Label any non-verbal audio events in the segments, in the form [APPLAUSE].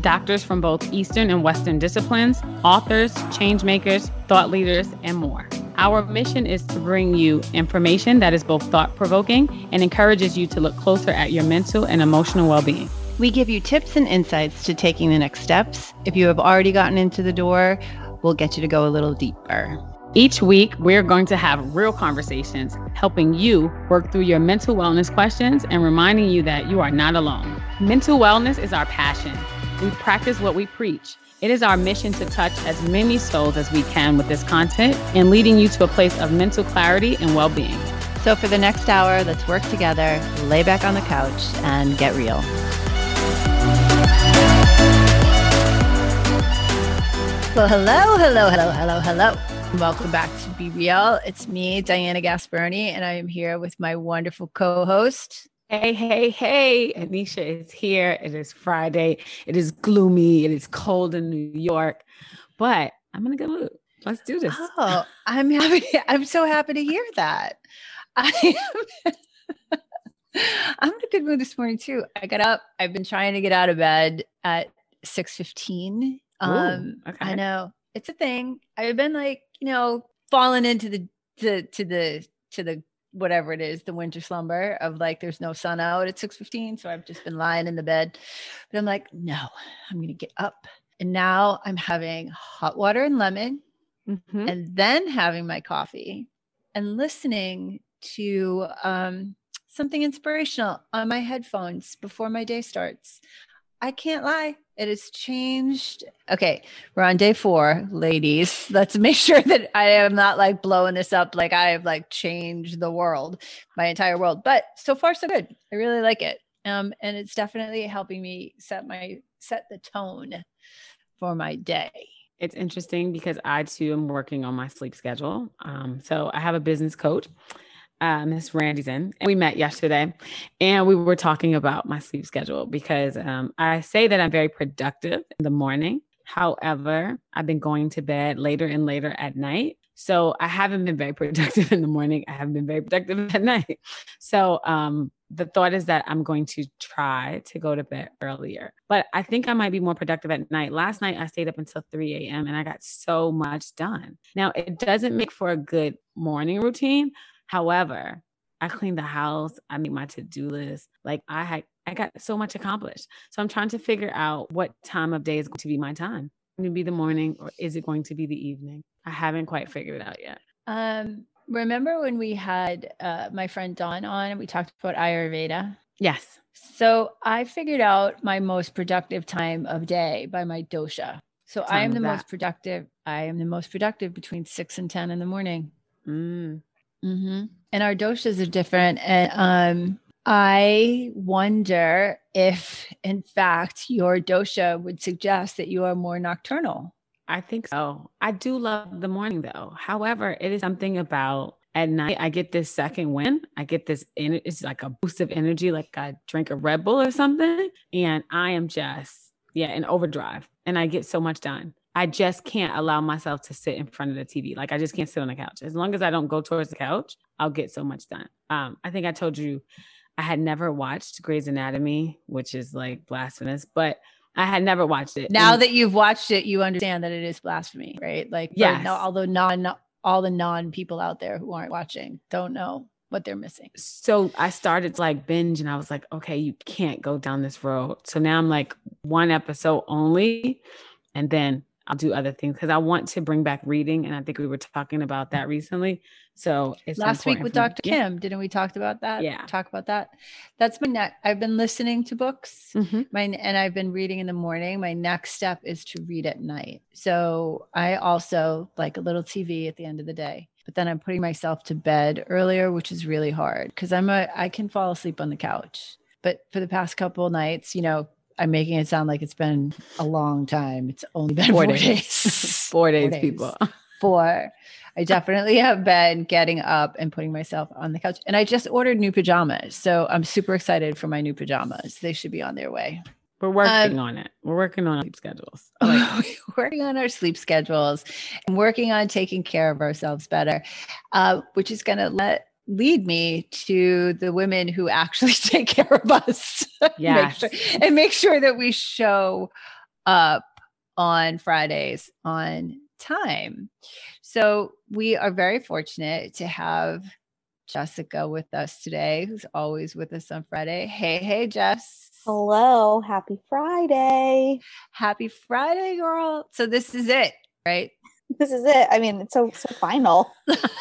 doctors from both Eastern and Western disciplines, authors, change makers, thought leaders, and more. Our mission is to bring you information that is both thought provoking and encourages you to look closer at your mental and emotional well being. We give you tips and insights to taking the next steps. If you have already gotten into the door, we'll get you to go a little deeper. Each week, we're going to have real conversations, helping you work through your mental wellness questions and reminding you that you are not alone. Mental wellness is our passion. We practice what we preach. It is our mission to touch as many souls as we can with this content and leading you to a place of mental clarity and well being. So, for the next hour, let's work together, lay back on the couch, and get real. Well, hello, hello, hello, hello, hello. Welcome back to Be Real. It's me, Diana Gasparoni, and I am here with my wonderful co host, Hey, hey, hey, Anisha is here. It is Friday. It is gloomy. It is cold in New York, but I'm in a good mood. Let's do this. Oh, I'm happy. [LAUGHS] I'm so happy to hear that. [LAUGHS] I am. [LAUGHS] I'm in a good mood this morning too. I got up. I've been trying to get out of bed at 6:15. Um, okay. I know it's a thing. I've been like, you know, falling into the to, to the to the whatever it is, the winter slumber of like there's no sun out at 6:15. So I've just been lying in the bed. But I'm like, no, I'm gonna get up. And now I'm having hot water and lemon, mm-hmm. and then having my coffee and listening to um, something inspirational on my headphones before my day starts. I can't lie. It has changed. Okay, we're on day four, ladies. [LAUGHS] Let's make sure that I am not like blowing this up like I have like changed the world, my entire world. But so far, so good. I really like it. Um, and it's definitely helping me set my set the tone for my day. It's interesting because I too am working on my sleep schedule. Um, so I have a business coach uh, Miss Randy's in. And we met yesterday and we were talking about my sleep schedule because um, I say that I'm very productive in the morning. However, I've been going to bed later and later at night. So I haven't been very [LAUGHS] productive in the morning. I haven't been very productive [LAUGHS] at night. So um, the thought is that I'm going to try to go to bed earlier, but I think I might be more productive at night. Last night I stayed up until 3 a.m. and I got so much done. Now it doesn't make for a good morning routine, However, I clean the house, I make my to-do list. Like I had I got so much accomplished. So I'm trying to figure out what time of day is going to be my time. Going to be the morning or is it going to be the evening? I haven't quite figured it out yet. Um remember when we had uh, my friend Dawn on and we talked about Ayurveda? Yes. So I figured out my most productive time of day by my dosha. So I am the that. most productive. I am the most productive between six and 10 in the morning. Mm. Mm-hmm. And our doshas are different. And um, I wonder if, in fact, your dosha would suggest that you are more nocturnal. I think so. I do love the morning though. However, it is something about at night I get this second wind. I get this it's like a boost of energy, like I drink a Red Bull or something. And I am just, yeah, in overdrive. And I get so much done. I just can't allow myself to sit in front of the TV. Like I just can't sit on the couch. As long as I don't go towards the couch, I'll get so much done. Um, I think I told you I had never watched Grey's Anatomy, which is like blasphemous, but I had never watched it. Now and, that you've watched it, you understand that it is blasphemy, right? Like, yeah. No, although non, all the non people out there who aren't watching don't know what they're missing. So I started to like binge and I was like, okay, you can't go down this road. So now I'm like one episode only. And then I'll do other things because I want to bring back reading, and I think we were talking about that recently. So it's last week with Dr. Kim, didn't we talk about that? Yeah, talk about that. That's my next. I've been listening to books, mm-hmm. my and I've been reading in the morning. My next step is to read at night. So I also like a little TV at the end of the day, but then I'm putting myself to bed earlier, which is really hard because I'm a I can fall asleep on the couch. But for the past couple nights, you know, I'm making it sound like it's been a long time. It's only been Four four, days. days. [LAUGHS] Four days, days. people. [LAUGHS] Four. I definitely have been getting up and putting myself on the couch. And I just ordered new pajamas. So I'm super excited for my new pajamas. They should be on their way. We're working on it. We're working on sleep schedules. [LAUGHS] Like working on our sleep schedules and working on taking care of ourselves better, uh, which is going to let lead me to the women who actually [LAUGHS] take care of us Make sure- and make sure that we show up on Fridays on time. So we are very fortunate to have Jessica with us today, who's always with us on Friday. Hey, hey, Jess. Hello, happy Friday. Happy Friday, girl. So this is it, right? This is it. I mean, it's so so final.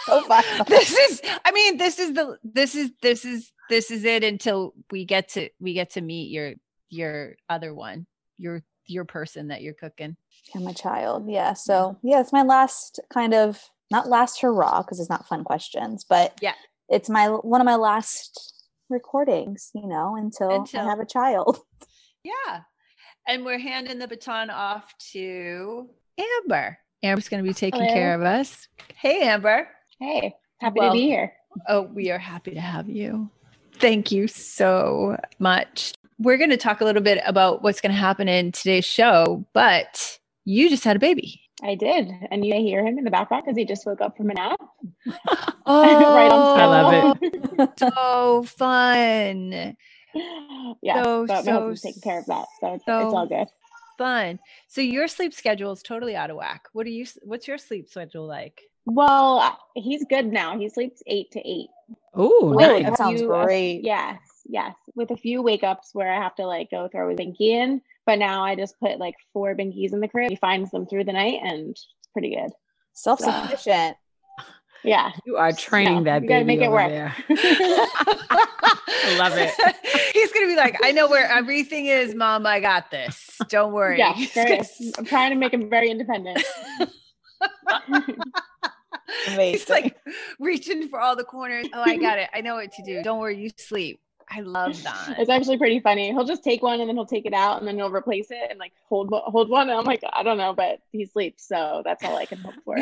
So [LAUGHS] final. this is I mean, this is the this is this is this is it until we get to we get to meet your your other one, your your person that you're cooking. I'm a child. Yeah. So yeah, it's my last kind of not last hurrah because it's not fun questions, but Yeah. it's my one of my last recordings. You know, until, Until- I have a child. Yeah. And we're handing the baton off to Amber. Amber's going to be taking care of us. Hey, Amber. Hey, happy Well- to be here. Oh, we are happy to have you. Thank you so much. We're going to talk a little bit about what's going to happen in today's show, but you just had a baby. I did, and you may hear him in the background because he just woke up from a nap. Oh, [LAUGHS] [LAUGHS] right on oh, I love it. [LAUGHS] so fun. yeah, So, but my so, husband's taking care of that, so it's, so it's all good. Fun. So your sleep schedule is totally out of whack. What do you what's your sleep schedule like? Well, uh, he's good now. He sleeps eight to eight. Ooh, Really? nice. That sounds You, great. Yes, yes. With a few wake ups where I have to like go throw a binky in, but now I just put like four binkies in the crib. He finds them through the night, and it's pretty good. Self sufficient. [LAUGHS] Yeah. You are training No, that you gotta baby make it over work. there. [LAUGHS] I love it. [LAUGHS] He's gonna be like, I know where everything is, mom. I got this. Don't worry. yeah, He's very, I'm trying to make him very independent. [LAUGHS] He's like reaching for all the corners. Oh, I got it. I know what to do. Don't worry, you sleep. I love that. It's actually pretty funny. He'll just take one and then he'll take it out and then he'll replace it and like hold one- hold one. And I'm like, I don't know, but he sleeps, so that's all I can hope for.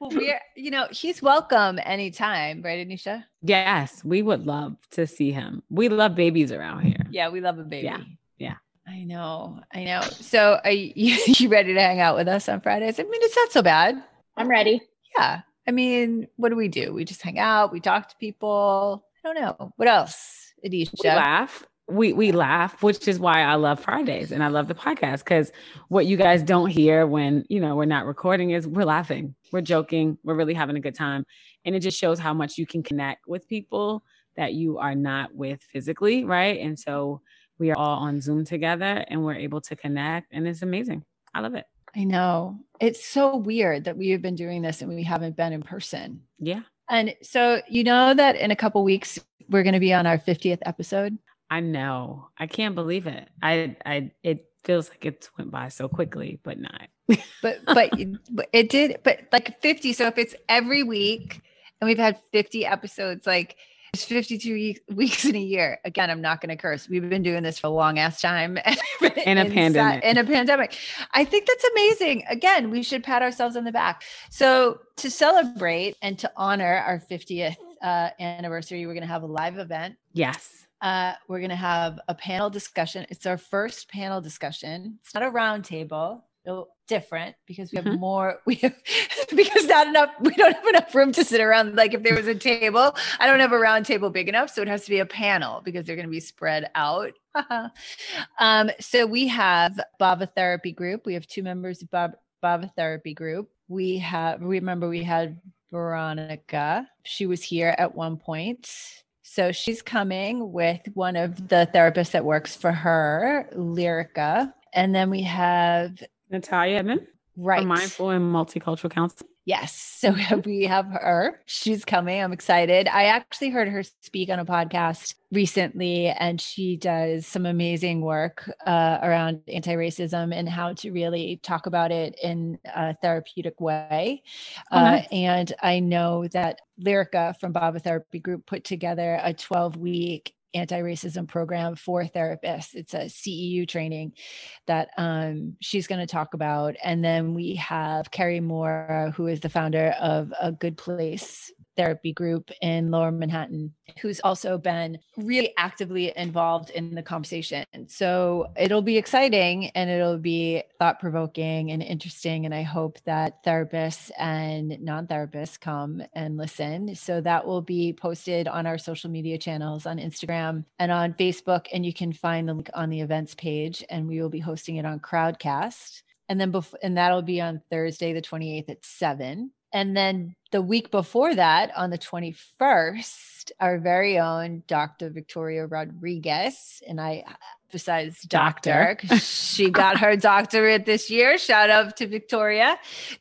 Well, we're you know, he's welcome anytime, right, Anisha? Yes, we would love to see him. We love babies around here. Yeah, we love a baby. Yeah, yeah. I know. I know. So are [LAUGHS] you, you ready to hang out with us on Fridays? I mean, it's not so bad. I'm ready. Yeah. I mean, what do we do? We just hang out, we talk to people. I don't know. What else, Anisha? We laugh. We we laugh, which is why I love Fridays and I love the podcast because what you guys don't hear when you know we're not recording is we're laughing, we're joking, we're really having a good time, and it just shows how much you can connect with people that you are not with physically, right? And so we are all on Zoom together and we're able to connect, and it's amazing. I love it. I know. It's so weird that we have been doing this and we haven't been in person. Yeah, And so, you know that in a couple weeks, we're going to be on our 50th episode. I know. I can't believe it. I I it feels like it went by so quickly, but not. But, [LAUGHS] but, it did, but like 50. So if it's every week and we've had 50 episodes, like it's 52 [LAUGHS] weeks in a year. Again, I'm not going to curse. We've been doing this for a long ass time [LAUGHS] In a pandemic. In a pandemic. I think that's amazing. Again, we should pat ourselves on the back. So to celebrate and to honor our 50th uh, anniversary, we're going to have a live event. Yes. Uh, we're going to have a panel discussion. It's our first panel discussion. It's not a round table. It'll different because we have Mhm. more. [LAUGHS] We have because not enough. We don't have enough room to sit around. Like if there was a table, I don't have a round table big enough, so it has to be a panel because they're going to be spread out. [LAUGHS] um, so we have Bava Therapy Group. We have two members of Bob, Bava Therapy Group. We have. Remember, we had Veronica. She was here at one point. So she's coming with one of the therapists that works for her, Lyrica. And then we have Natalia Edmond right. from Mindful and Multicultural Council. Yes. [LAUGHS] So [LAUGHS] we have her. She's coming. I'm excited. I actually heard her speak on a podcast recently, and she does some amazing work uh, around anti racism and how to really talk about it in a therapeutic way. Oh, uh, and I know that Lyrica from Baba Therapy Group put together a 12 week anti-racism program for therapists. It's a CEU training that um, she's going to talk about. And then we have Carrie Moore, who is the founder of a Good Place therapy group in lower Manhattan, who's also been really actively involved in the conversation. So it'll be exciting and it'll be thought provoking and interesting. And I hope that therapists and non therapists come and listen. So that will be posted on our social media channels on Instagram and on Facebook. And you can find the link on the events page. And we will be hosting it on Crowdcast. And then, bef- and that'll be on Thursday, the 28th at 7 and then the week before that, on the 21st, our very own Dr. Victoria Rodriguez, and I emphasize doctor because she got her [LAUGHS] doctorate this year. Shout out to Victoria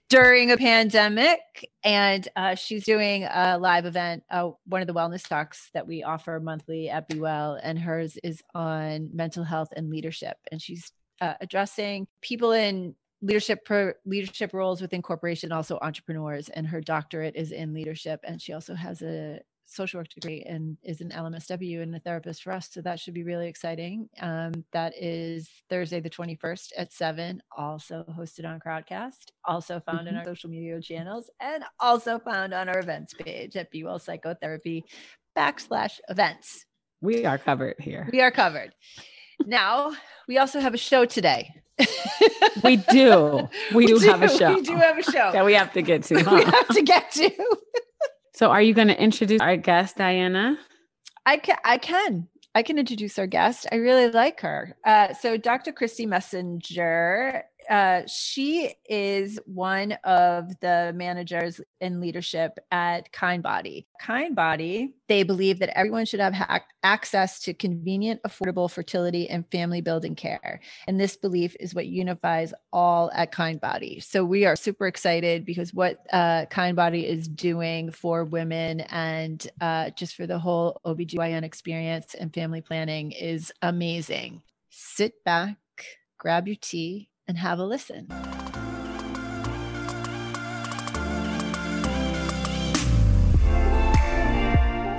during a pandemic. And uh, she's doing a live event, uh, one of the wellness talks that we offer monthly at Be Well, and hers is on mental health and leadership. And she's uh, addressing people in leadership pro, leadership roles within corporation also entrepreneurs and her doctorate is in leadership and she also has a social work degree and is an LMSW and a therapist for us so that should be really exciting. Um, that is Thursday the 21st at 7 also hosted on Crowdcast also found mm-hmm. in our social media channels and also found on our events page at Be Well Psychotherapy backslash events. We are covered here. We are covered now we also have a show today we do. [LAUGHS] We, we do, do, have a show. We do have a show that we have to get to. [LAUGHS] Huh? We have to get to. so, are you going to introduce our guest, Diana? I can. I can. I can introduce our guest. I really like her. Uh, so, Dr. Christy Messenger uh, she is one of the managers in leadership at Kindbody. Kindbody, they believe that everyone should have ha- access to convenient, affordable fertility and family building care. And this belief is what unifies all at Kindbody. So we are super excited because what uh, Kindbody is doing for women and uh, just for the whole OBGYN experience and family planning is amazing. Sit back, grab your tea and have a listen.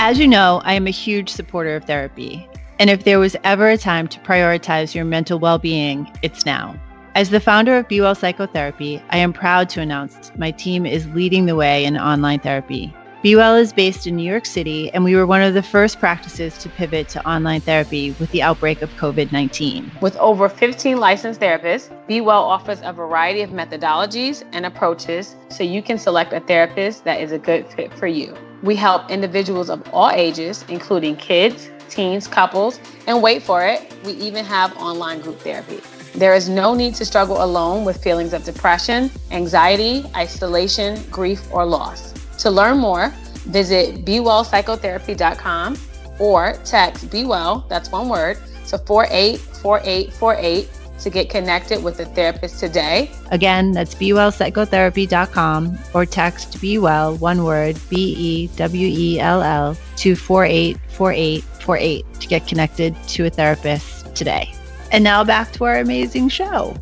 As you know, I am a huge supporter of therapy. And if there was ever a time to prioritize your mental well being, it's now. As the founder of Be Well Psychotherapy, I am proud to announce my team is leading the way in online therapy. Be Well is based in New York City, and we were one of the first practices to pivot to online therapy with the outbreak of COVID 19. With over 15 licensed therapists, Be Well offers a variety of methodologies and approaches so you can select a therapist that is a good fit for you. We help individuals of all ages, including kids, teens, couples, and wait for it, we even have online group therapy. There is no need to struggle alone with feelings of depression, anxiety, isolation, grief, or loss. To learn more, visit bewellpsychotherapy.com or text bewell, that's one word, to 484848 to get connected with a therapist today. Again, that's bewellpsychotherapy.com or text bewell, one word, B E W E L L, to 484848 to get connected to a therapist today. And now back to our amazing show.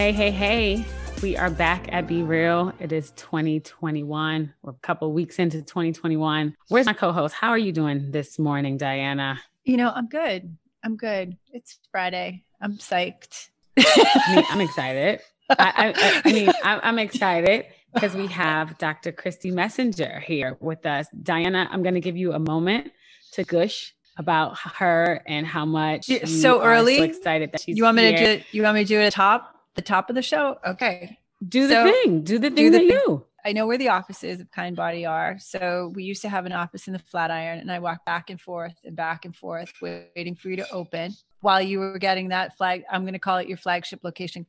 Hey, hey, hey. We are back at Be Real. It is 2021. We're a couple weeks into 2021. Where's my co host? How are you doing this morning, Diana? You know, I'm good. I'm good. It's Friday. I'm psyched. I mean, I'm excited. I, I, I mean, I'm excited because we have Dr. Christy Messenger here with us. Diana, I'm going to give you a moment to gush about her and how much so early. So excited that she's. You want me here. to do? You want me to do it at top? The top of the show? Okay. Do the so, thing. Do the thing do the that you. I know where the offices of Kindbody are. So we used to have an office in the Flatiron, and I walked back and forth and back and forth, waiting for you to open while you were getting that flag. I'm going to call it your flagship location.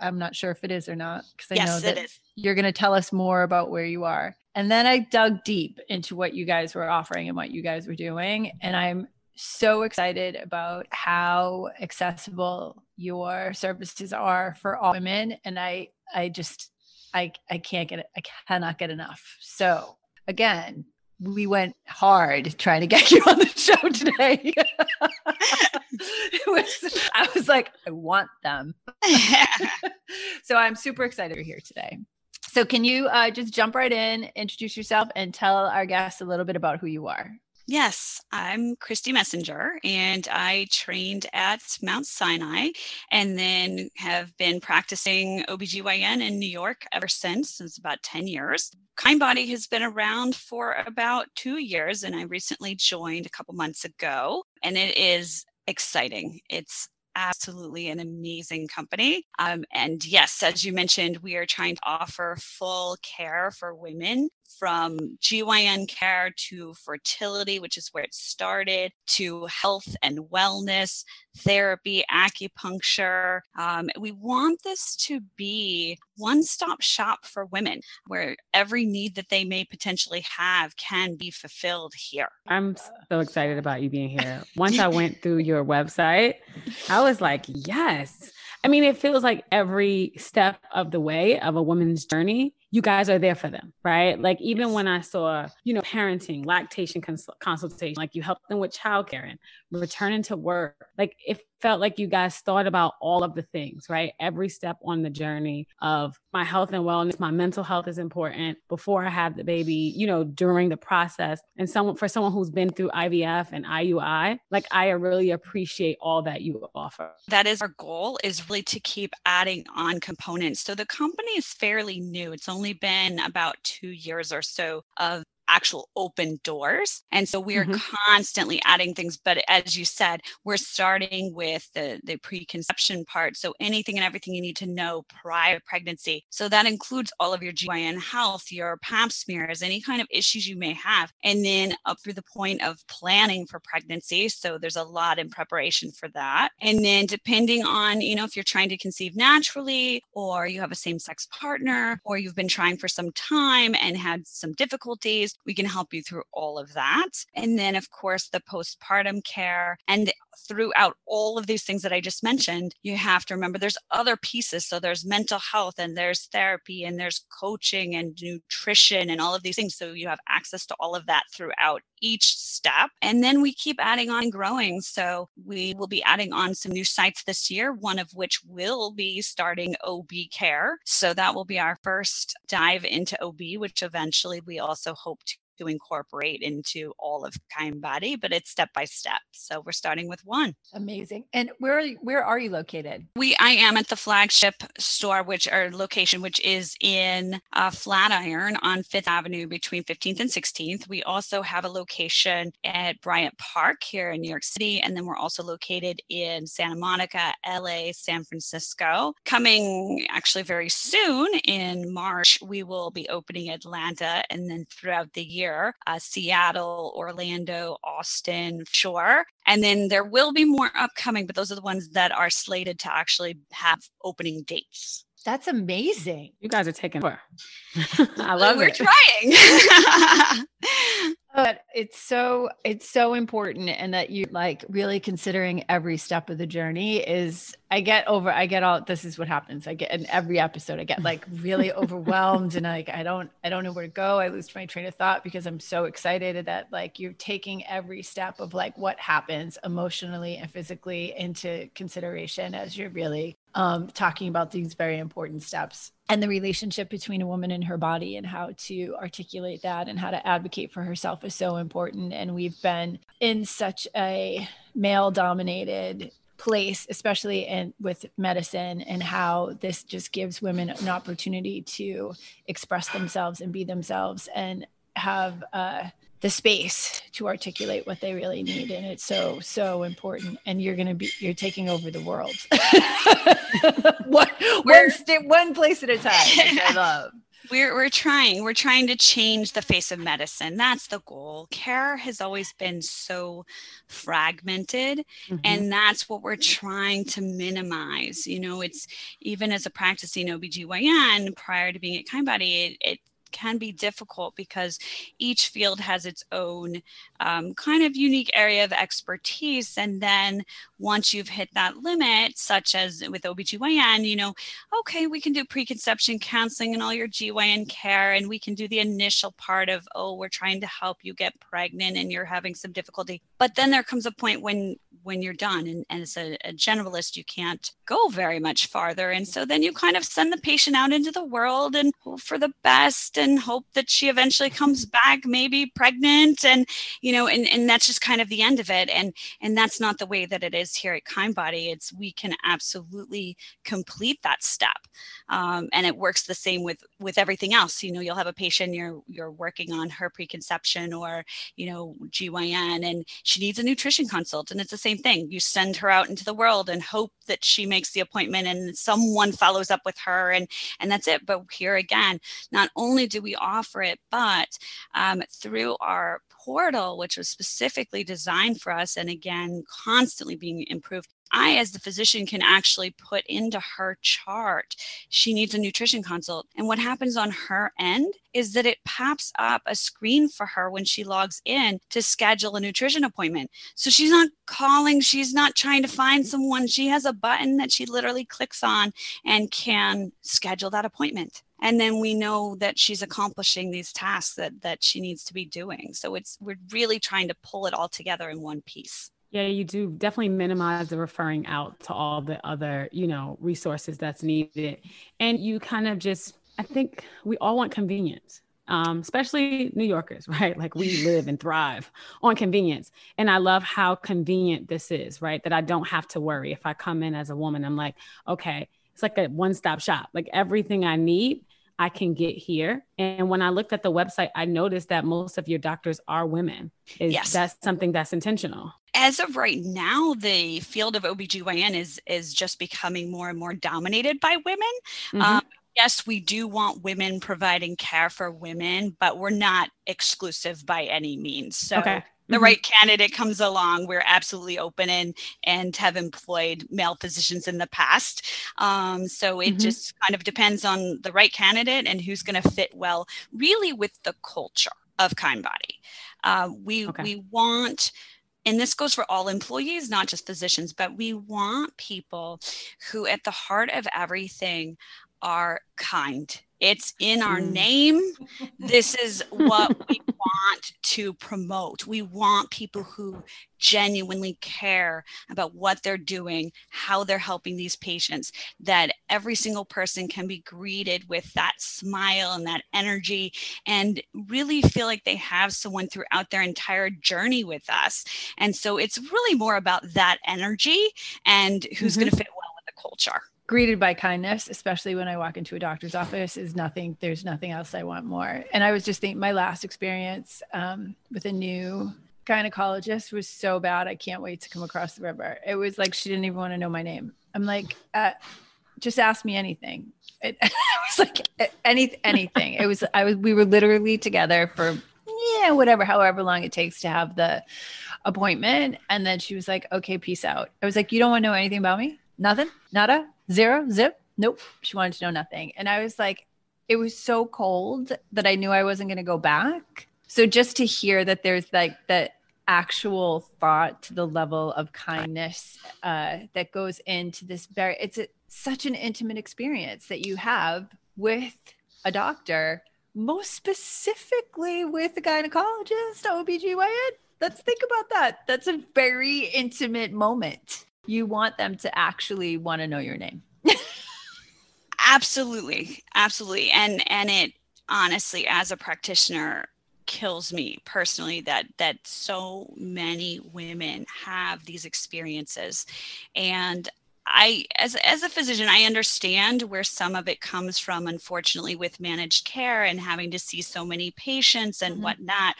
I'm not sure if it is or not because I yes, know that it is. you're going to tell us more about where you are. And then I dug deep into what you guys were offering and what you guys were doing, and I'm so excited about how accessible your services are for all women and i i just i i can't get it i cannot get enough. So again we went hard trying to get [LAUGHS] you on the show today. [LAUGHS] It was i was like i want them. [LAUGHS] So i'm super excited you're here today. So, can you uh, just jump right in, introduce yourself, and tell our guests a little bit about who you are? Yes, I'm Christy Messenger, and I trained at Mount Sinai and then have been practicing OBGYN in New York ever since, since about 10 years. Kindbody has been around for about two years, and I recently joined a couple months ago, and it is exciting. It's absolutely an amazing company. Um, and yes, as you mentioned, we are trying to offer full care for women from GYN care to fertility, which is where it started, to health and wellness, therapy, acupuncture. Um, we want this to be one stop shop for women where every need that they may potentially have can be fulfilled here. I'm so excited about you being here. Once I went through [LAUGHS] your website, I was like, yes. I mean, it feels like every step of the way of a woman's journey you guys are there for them, right? Like even when I saw, you know, parenting, lactation cons- consultation, like you help them with childcare and returning to work, like it felt like you guys thought about all of the things, right? Every step on the journey of my health and wellness, my mental health is important before I have the baby, you know, during the process. And someone for someone who's been through IVF and IUI, like I really appreciate all that you offer. That is our goal is really to keep adding on components. So the company is fairly new. It's only been about 2 years or so of actual open doors. And so we're mm-hmm. constantly adding things. But as you said, we're starting with the, the preconception part. So anything and everything you need to know prior to pregnancy. So that includes all of your GYN health, your pap smears, any kind of issues you may have. And then up through the point of planning for pregnancy. So there's a lot in preparation for that. And then depending on, you know, if you're trying to conceive naturally or you have a same sex partner or you've been trying for some time and had some difficulties, we can help you through all of that. And then, of course, the postpartum care. And throughout all of these things that I just mentioned, you have to remember there's other pieces. So there's mental health and there's therapy and there's coaching and nutrition and all of these things. So you have access to all of that throughout each step. And then we keep adding on and growing. So we will be adding on some new sites this year, one of which will be starting OB care. So that will be our first dive into OB, which eventually we also hope to to incorporate into all of Kindbody, but it's step by step. So we're starting with one. Amazing. And where are you, where are you located? We I am at the flagship store, which our location, which is in uh, Flatiron on Fifth Avenue between 15th and 16th. We also have a location at Bryant Park here in New York City, and then we're also located in Santa Monica, LA, San Francisco. Coming actually very soon in March, we will be opening Atlanta, and then throughout the year year uh, Seattle, Orlando, Austin, sure. And then there will be more upcoming, but those are the ones that are slated to actually have opening dates. That's amazing. You guys are taking [LAUGHS] over. [LAUGHS] I love We're it. We're trying. [LAUGHS] but it's so it's so important and that you like really considering every step of the journey is i get over i get all this is what happens. I get in every episode i get [LAUGHS] like really overwhelmed and like i don't i don't know where to go. I lose my train of thought because i'm so excited that like you're taking every step of like what happens emotionally and physically into consideration as you're really um, talking about these very important steps and the relationship between a woman and her body and how to articulate that and how to advocate for herself is so important. And we've been in such a male dominated place, especially in with medicine, and how this just gives women an opportunity to express themselves and be themselves and have uh, the space to articulate what they really need and it's so so important and you're going to be you're taking over the world. [LAUGHS] One, one, st- one place at a time i love. [LAUGHS] We're, we're trying we're trying to change the face of medicine. That's the goal. Care has always been so fragmented mm-hmm. and that's what we're trying to minimize. You know it's even as a practicing obgyn prior to being at kindbody it, it can be difficult because each field has its own um, kind of unique area of expertise. And then once you've hit that limit, such as with OBGYN, you know, okay, we can do preconception counseling and all your GYN care, and we can do the initial part of, oh, we're trying to help you get pregnant and you're having some difficulty. But then there comes a point when when you're done. And, and as a, a generalist, you can't go very much farther. And so then you kind of send the patient out into the world and hope for the best and hope that she eventually comes back, maybe pregnant. And, you know, and, and that's just kind of the end of it. And, and that's not the way that it is here at Kindbody. It's we can absolutely complete that step. Um, and it works the same with, with everything else. You know, you'll have a patient, you're, you're working on her preconception or, you know, GYN and she needs a nutrition consult. And it's the same thing. You send her out into the world and hope that she makes the appointment and someone follows up with her and and that's it but here again not only do we offer it but um, through our portal which was specifically designed for us and again constantly being improved I, as the physician, can actually put into her chart she needs a nutrition consult. And what happens on her end is that it pops up a screen for her when she logs in to schedule a nutrition appointment. So she's not calling, she's not trying to find someone. She has a button that she literally clicks on and can schedule that appointment and then we know that she's accomplishing these tasks that that she needs to be doing so it's we're really trying to pull it all together in one piece yeah, you do definitely minimize the referring out to all the other, you know, resources that's needed. And you kind of just, I think we all want convenience, um, especially New Yorkers, [LAUGHS] right? Like we live and thrive on convenience. And I love how convenient this is, right? That I don't have to worry. If I come in as a woman, I'm like, okay, it's like a one stop shop. Like everything I need I can get here. And when I looked at the website, I noticed that most of your doctors are women. Is yes. that's something that's intentional? As of right now, the field of OBGYN is is just becoming more and more dominated by women. Mm-hmm. Um, yes, we do want women providing care for women, but we're not exclusive by any means. So okay the mm-hmm. right candidate comes along, we're absolutely open and and have employed male physicians in the past. Um, so it mm-hmm. just kind of depends on the right candidate and who's going to fit well, really with the culture of Kindbody. Uh, we okay. we want and this goes for all employees, not just physicians, but we want people who, at the heart of everything, are kind it's in our name. This is what [LAUGHS] we want to promote. We want people who genuinely care about what they're doing, how they're helping these patients, that every single person can be greeted with that smile and that energy and really feel like they have someone throughout their entire journey with us. And so it's really more about that energy and who's mm-hmm. going to fit well with the culture greeted by kindness, especially when I walk into a doctor's office, is nothing. There's nothing else I want more. And I was just thinking, my last experience um, with a new gynecologist was so bad. I can't wait to come across the river. It was like she didn't even want to know my name. I'm like, uh, just ask me anything. [LAUGHS] It, was like any anything. It was I was we were literally together for yeah whatever however long it takes to have the appointment, and then she was like, okay, peace out. I was like, you don't want to know anything about me? Nothing? Nada? Zero? Zip? Nope. She wanted to know nothing. And I was like, it was so cold that I knew I wasn't going to go back. So just to hear that there's like that actual thought to the level of kindness uh, that goes into this very, it's a, such an intimate experience that you have with a doctor, most specifically with a gynecologist, OBGYN. Let's think about that. That's a very intimate moment you want them to actually want to know your name. absolutely. Absolutely. And and it honestly as a practitioner kills me personally that that so many women have these experiences and I, as, as a physician, I understand where some of it comes from, unfortunately, with managed care and having to see so many patients and mm-hmm. whatnot,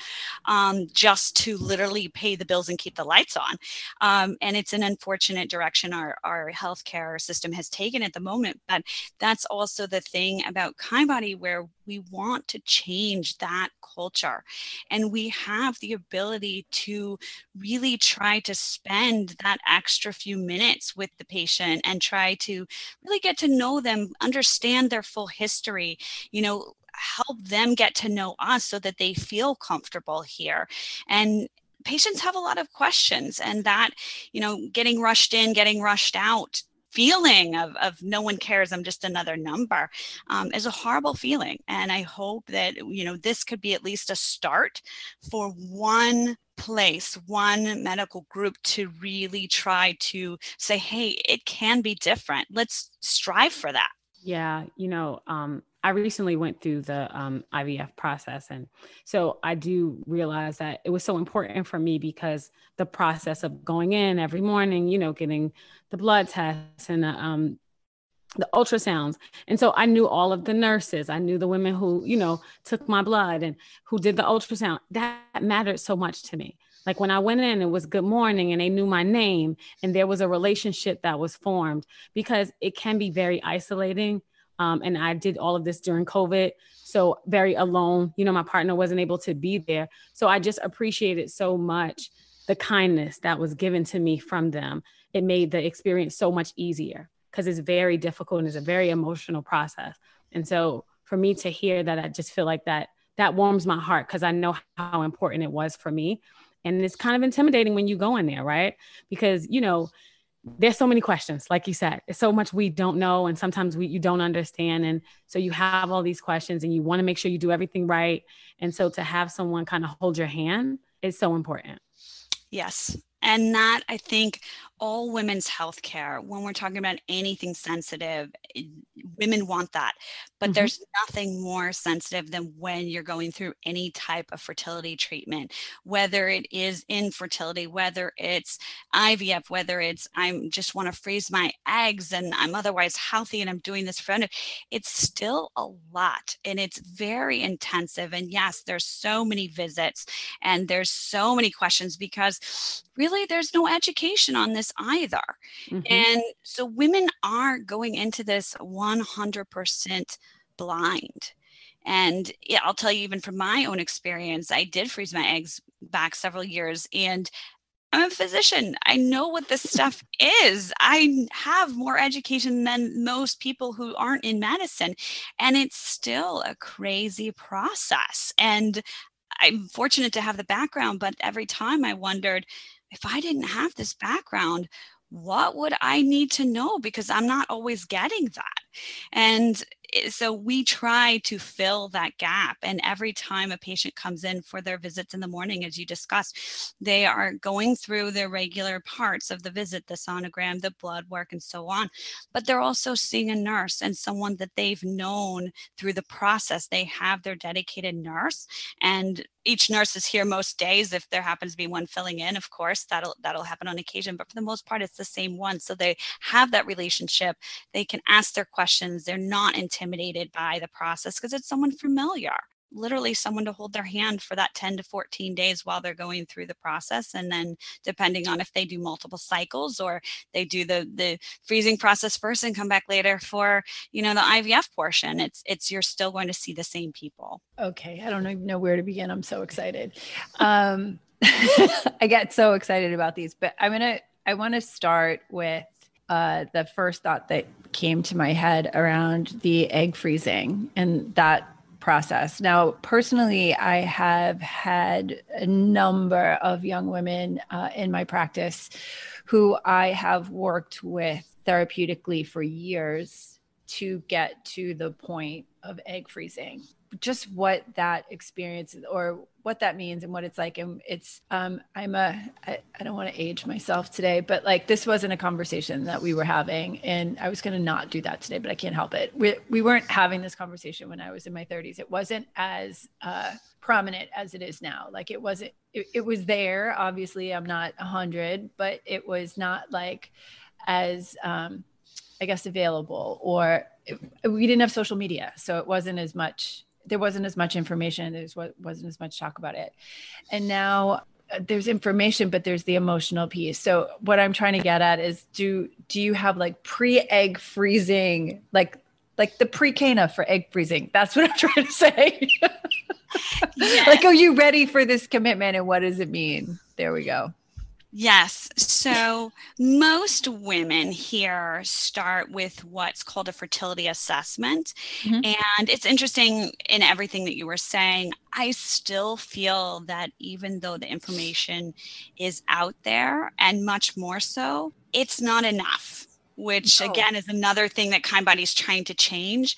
um, just to literally pay the bills and keep the lights on. Um, and it's an unfortunate direction our, our healthcare system has taken at the moment. But that's also the thing about Kindbody, where we want to change that culture. And we have the ability to really try to spend that extra few minutes with the patient and try to really get to know them, understand their full history, you know, help them get to know us so that they feel comfortable here. And patients have a lot of questions and that you know getting rushed in getting rushed out feeling of, of no one cares i'm just another number um, is a horrible feeling. And i hope that you know this could be at least a start for one place one medical group to really try to say hey it can be different. Let's strive for that. Yeah you know um, I recently went through the um, IVF process. And so I do realize that it was so important for me because the process of going in every morning, you know, getting the blood tests and the, um, the ultrasounds. And so I knew all of the nurses. I knew the women who, you know, took my blood and who did the ultrasound. That mattered so much to me. Like when I went in, it was good morning and they knew my name and there was a relationship that was formed because it can be very isolating um, and I did all of this during COVID. So very alone. You know, my partner wasn't able to be there. So I just appreciated so much the kindness that was given to me from them. It made the experience so much easier because it's very difficult and it's a very emotional process. And so for me to hear that, I just feel like that that warms my heart because I know how important it was for me. And it's kind of intimidating when you go in there, right? Because, you know, there's so many questions like you said it's so much we don't know and sometimes we you don't understand and so you have all these questions and you want to make sure you do everything right and so to have someone kind of hold your hand is so important. Yes and that i think all women's health care when we're talking about anything sensitive women want that. But mm-hmm. there's nothing more sensitive than when you're going through any type of fertility treatment whether it is infertility whether it's ivf whether it's i'm just want to freeze my eggs and i'm otherwise healthy and i'm doing this for it's still a lot and it's very intensive. And yes there's so many visits and there's so many questions because really there's no education on this either. Mm-hmm. And so women are going into this 100% blind. And yeah, I'll tell you, even from my own experience, I did freeze my eggs back several years and I'm a physician. I know what this stuff is. I have more education than most people who aren't in medicine. And it's still a crazy process. And I'm fortunate to have the background, but every time I wondered, if I didn't have this background, what would I need to know? Because I'm not always getting that. And so we try to fill that gap. And every time a patient comes in for their visits in the morning as you discussed they are going through their regular parts of the visit the sonogram the blood work and so on. But they're also seeing a nurse and someone that they've known through the process. They have their dedicated nurse and each nurse is here most days if there happens to be one filling in of course that'll that'll happen on occasion. But for the most part it's the same one. So they have that relationship. They can ask their questions they're not intimidated intimidated by the process because it's someone familiar literally someone to hold their hand for that 10 to 14 days while they're going through the process and then depending on if they do multiple cycles or they do the the freezing process first and come back later for you know the IVF portion it's it's you're still going to see the same people. Okay i don't even know where to begin i'm so excited. Um [LAUGHS] i get so excited about these but i'm gonna i want to start with uh, the first thought that came to my head around the egg freezing and that process. Now, personally, I have had a number of young women uh, in my practice who I have worked with therapeutically for years to get to the point of egg freezing just what that experience or what that means and what it's like. And it's um i'm a i, I don't want to age myself today but like this wasn't a conversation that we were having and i was going to not do that today but i can't help it. We, we weren't having this conversation when i was in my 30s it wasn't as uh prominent as it is now. Like it wasn't it, it was there. Obviously i'm not 100 but it was not like as um i guess available or it, we didn't have social media so it wasn't as much there wasn't as much information there wasn't as much talk about it. And now uh, there's information but there's the emotional piece. So what i'm trying to get at is do do you have like pre-egg freezing like like the pre-cana for egg freezing? That's what i'm [LAUGHS] trying to say. [LAUGHS] Yes. like are you ready for this commitment and what does it mean? There we go Yes. So most women here start with what's called a fertility assessment. Mm-hmm. And it's interesting in everything that you were saying. I still feel that even though the information is out there and much more so, it's not enough which Oh. again is another thing that Kindbody is trying to change.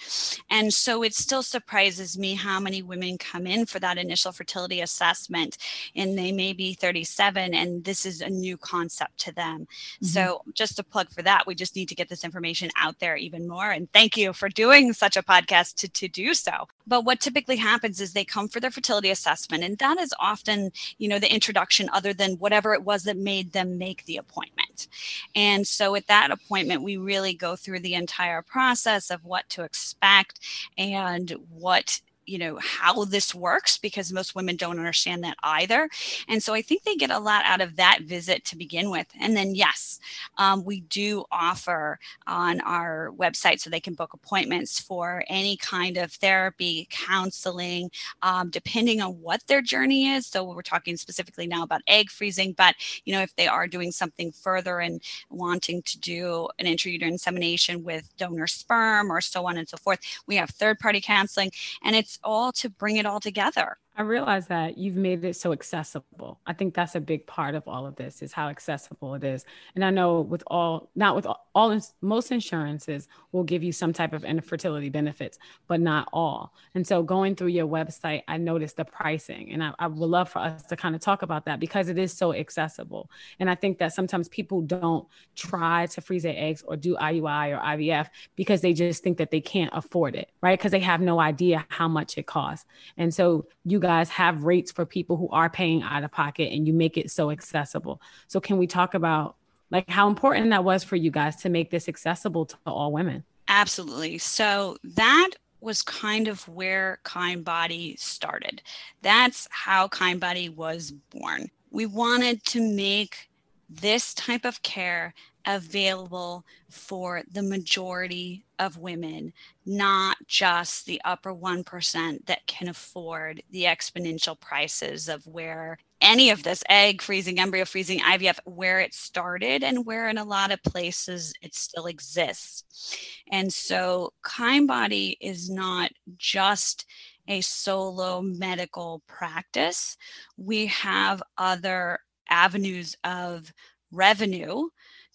And so it still surprises me how many women come in for that initial fertility assessment and they may be 37 and this is a new concept to them. Mm-hmm. So just a plug for that, we just need to get this information out there even more. And thank you for doing such a podcast to, to do so. But what typically happens is they come for their fertility assessment, and that is often, you know, the introduction other than whatever it was that made them make the appointment. And so at that appointment, we really go through the entire process of what to expect and what you know how this works because most women don't understand that either. And so i think they get a lot out of that visit to begin with. And then yes um, we do offer on our website so they can book appointments for any kind of therapy counseling um, depending on what their journey is. So we're talking specifically now about egg freezing but you know if they are doing something further and wanting to do an intrauterine insemination with donor sperm or so on and so forth we have third party counseling. And it's all to bring it all together I realize that you've made it so accessible. I think that's a big part of all of this is how accessible it is. And I know with all, not with all, all most insurances will give you some type of infertility benefits, but not all. And so going through your website, I noticed the pricing, and I, I would love for us to kind of talk about that because it is so accessible. And I think that sometimes people don't try to freeze their eggs or do IUI or IVF because they just think that they can't afford it, right? Because they have no idea how much it costs. And so you guys have rates for people who are paying out of pocket and you make it so accessible. So can we talk about like how important that was for you guys to make this accessible to all women? Absolutely. So that was kind of where Kindbody started. That's how Kindbody was born. We wanted to make this type of care available for the majority of women, not just the upper 1% that can afford the exponential prices of where any of this egg freezing, embryo freezing, IVF, where it started and where in a lot of places it still exists. And so Kindbody is not just a solo medical practice. We have other avenues of revenue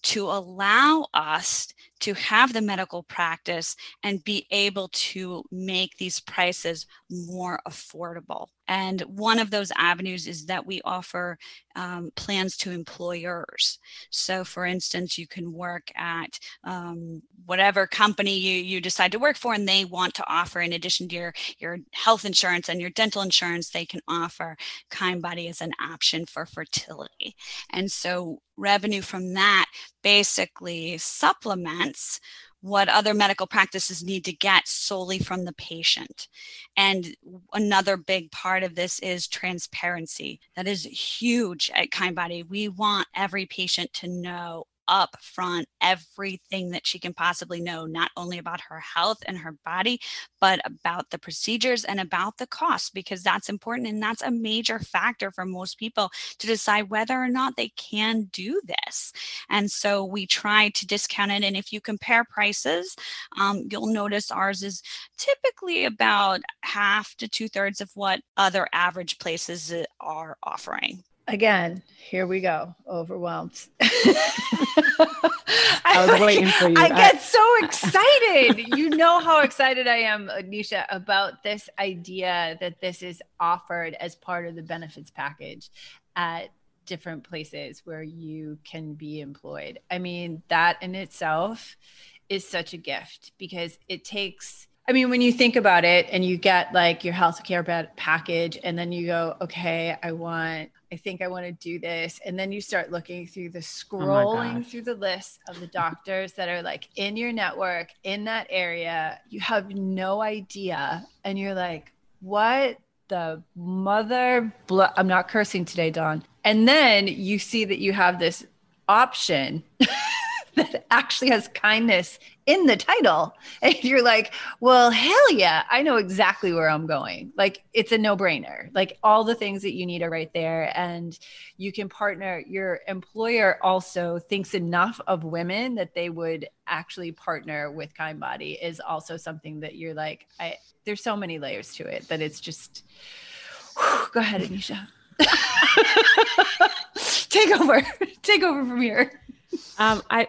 to allow us to have the medical practice and be able to make these prices more affordable. And one of those avenues is that we offer um, plans to employers. So, for instance, you can work at um, whatever company you, you decide to work for, and they want to offer, in addition to your, your health insurance and your dental insurance, they can offer Kindbody as an option for fertility. And so, revenue from that basically supplements what other medical practices need to get solely from the patient. And another big part of this is transparency. That is huge at Kindbody. We want every patient to know up front everything that she can possibly know, not only about her health and her body, but about the procedures and about the cost, because that's important. And that's a major factor for most people to decide whether or not they can do this. And so we try to discount it. And if you compare prices, um, you'll notice ours is typically about half to two thirds of what other average places are offering. Again, here we go. Overwhelmed. [LAUGHS] I was waiting for you. I I- get so excited. you know how excited I am, Anisha, about this idea that this is offered as part of the benefits package at different places where you can be employed. I mean, that in itself is such a gift because it takes I mean, when you think about it and you get like your healthcare ba- package, and then you go, okay, I want, I think I want to do this. And then you start looking through the oh scrolling gosh. through the list of the [LAUGHS] mm-hmm. doctors that are like in your network in that area. You have no idea. And you're like, what the mother? Blo-? I'm not cursing today, Don. And then you see that you have this option [LAUGHS] that actually has kindness in the title. [LAUGHS] And you're like, well, hell yeah, I know exactly where I'm going. Like, it's a no brainer. Like, all the things that you need are right there. And you can partner. Your employer also thinks enough of women that they would actually partner with Kindbody, is also something that you're like, I, there's so many layers to it that it's just, go ahead, Anisha. [LAUGHS] Take over. [LAUGHS] Take over from here. Um, I,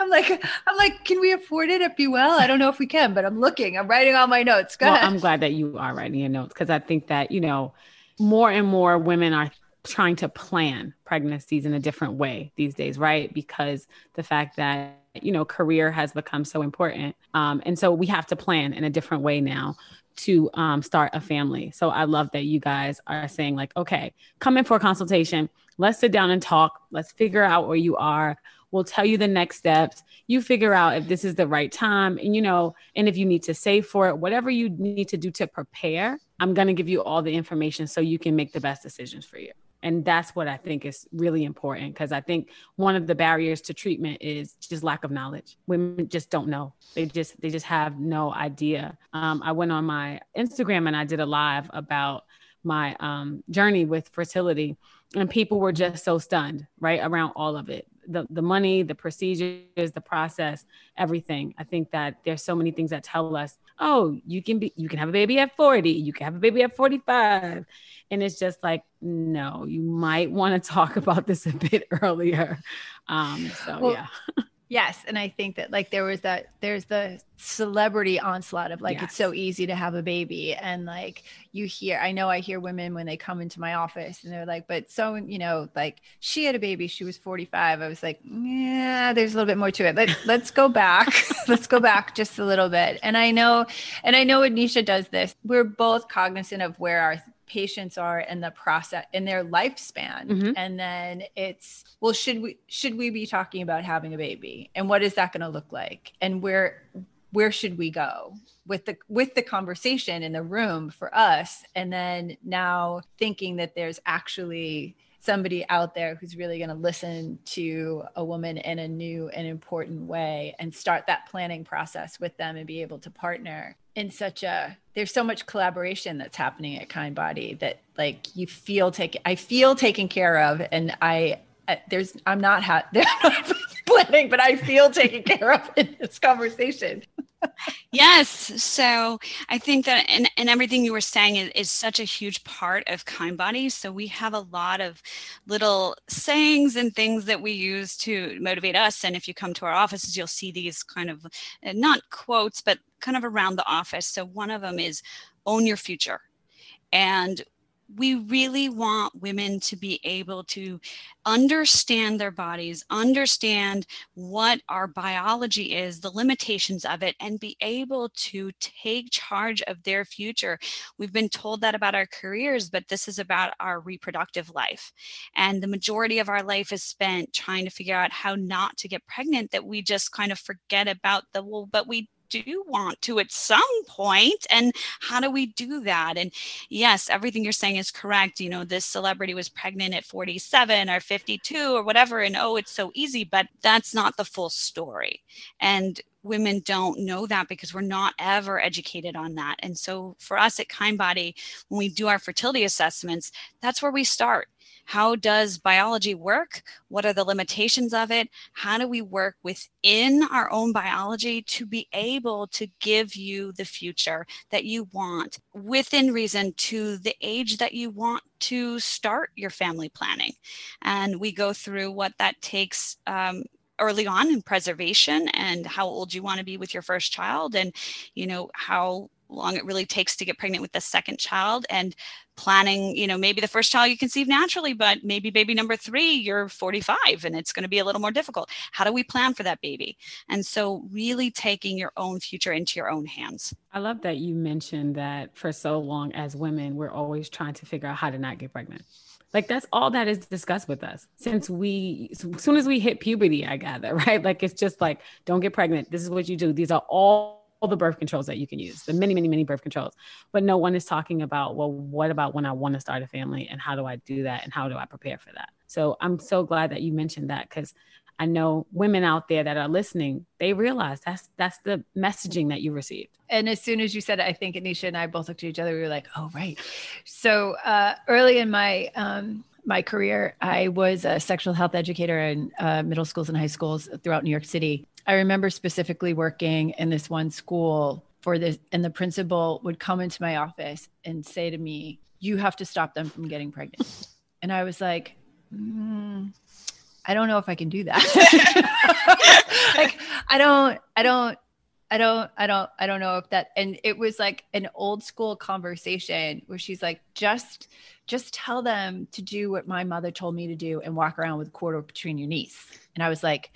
I'm like, I'm like, can we afford it at Be Well? I don't know if we can, but I'm looking. I'm writing all my notes. Go well, ahead. I'm glad that you are writing your notes because I think that you know more and more women are trying to plan pregnancies in a different way these days, right? Because the fact that you know career has become so important, um, and so we have to plan in a different way now to um, start a family. So I love that you guys are saying like, okay, come in for a consultation. Let's sit down and talk. Let's figure out where you are. We'll tell you the next steps. You figure out if this is the right time, and you know, and if you need to save for it, whatever you need to do to prepare. I'm going to give you all the information so you can make the best decisions for you and that's what i think is really important because i think one of the barriers to treatment is just lack of knowledge women just don't know they just they just have no idea um, i went on my instagram and i did a live about my um, journey with fertility and people were just so stunned right around all of it the, the money the procedures the process everything. I think that there's so many things that tell us oh you can be you can have a baby at 40 you can have a baby at 45 and it's just like no you might want to [LAUGHS] talk about this a bit earlier. Um so well, yeah [LAUGHS] Yes, and I think that like there was that there's the celebrity onslaught of like yes. it's so easy to have a baby and like you hear I know I hear women when they come into my office and they're like but so you know like she had a baby she was 45 I was like yeah there's a little bit more to it Let, [LAUGHS] let's go back [LAUGHS] let's go back just a little bit. And I know and I know Anisha does this. We're both cognizant of where our patients are in the process in their lifespan. Mm-hmm. and then it's well should we should we be talking about having a baby? And what is that going to look like? And where where should we go with the with the conversation in the room for us? And then now thinking that there's actually somebody out there who's really going to listen to a woman in a new and important way and start that planning process with them and be able to partner in such a there's so much collaboration that's happening at Kindbody that like you feel taken I feel taken care of and I there's I'm not ha- [LAUGHS] planning but I feel taken care of in this conversation yes. So I think that and, and everything you were saying is, is such a huge part of Kindbody. So we have a lot of little sayings and things that we use to motivate us. And if you come to our offices, you'll see these kind of uh, not quotes, but kind of around the office. So one of them is own your future. And we really want women to be able to understand their bodies, understand what our biology is, the limitations of it, and be able to take charge of their future. We've been told that about our careers, but this is about our reproductive life. And the majority of our life is spent trying to figure out how not to get pregnant, that we just kind of forget about the, well, but we do want to at some point and how do we do that and yes everything you're saying is correct you know this celebrity was pregnant at 47 or 52 or whatever and oh it's so easy but that's not the full story and women don't know that because we're not ever educated on that. And so for us at Kindbody, when we do our fertility assessments, that's where we start. How does biology work? What are the limitations of it? How do we work within our own biology to be able to give you the future that you want within reason to the age that you want to start your family planning? And we go through what that takes um, early on in preservation and how old you want to be with your first child and you know how long it really takes to get pregnant with the second child and planning you know maybe the first child you conceive naturally but maybe baby number three you're 45 and it's going to be a little more difficult. How do we plan for that baby? And so really taking your own future into your own hands. I love that you mentioned that for so long as women we're always trying to figure out how to not get pregnant. Like that's all that is discussed with us. Since we as soon as we hit puberty i gather [LAUGHS] right? Like it's just like don't get pregnant. This is what you do. These are all the birth controls that you can use, the many, many, many birth controls. But no one is talking about, well, what about when I want to start a family and how do I do that and how do I prepare for that? So I'm so glad that you mentioned that because I know women out there that are listening, they realize that's that's the messaging that you received. And as soon as you said it, I think Anisha and I both looked at each other. We were like, "Oh, right." So uh, early in my um, my career, I was a sexual health educator in uh, middle schools and high schools throughout New York City. I remember specifically working in this one school for this, and the principal would come into my office and say to me, You have to stop them from getting pregnant. And I was like, mm, I don't know if I can do that. [LAUGHS] like I don't, I don't, I don't, I don't, I don't know if that. And it was like an old school conversation where she's like, just, just tell them to do what my mother told me to do and walk around with a quarter between your knees. And I was like,